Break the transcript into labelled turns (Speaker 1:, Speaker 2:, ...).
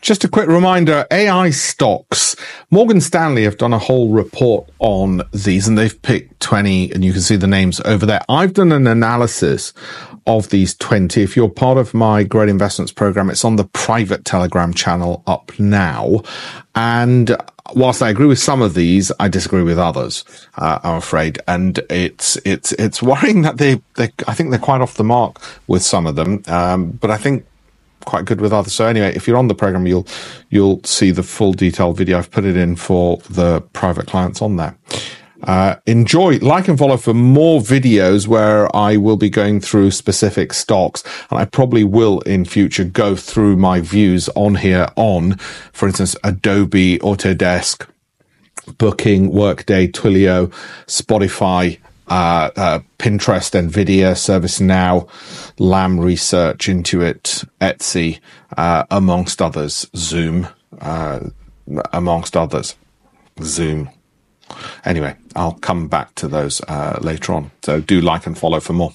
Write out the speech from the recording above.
Speaker 1: Just a quick reminder AI stocks. Morgan Stanley have done a whole report on these and they've picked 20, and you can see the names over there. I've done an analysis of these 20. If you're part of my Great Investments program, it's on the private Telegram channel up now. And whilst I agree with some of these, I disagree with others. Uh, I'm afraid, and it's it's it's worrying that they they I think they're quite off the mark with some of them. Um, but I think quite good with others. So anyway, if you're on the program, you'll you'll see the full detailed video. I've put it in for the private clients on there. Uh, enjoy, like and follow for more videos where I will be going through specific stocks. And I probably will in future go through my views on here on, for instance, Adobe, Autodesk, Booking, Workday, Twilio, Spotify, uh, uh, Pinterest, Nvidia, ServiceNow, Lam Research, Intuit, Etsy, uh, amongst others, Zoom, uh, amongst others, Zoom. Anyway, I'll come back to those uh, later on. So do like and follow for more.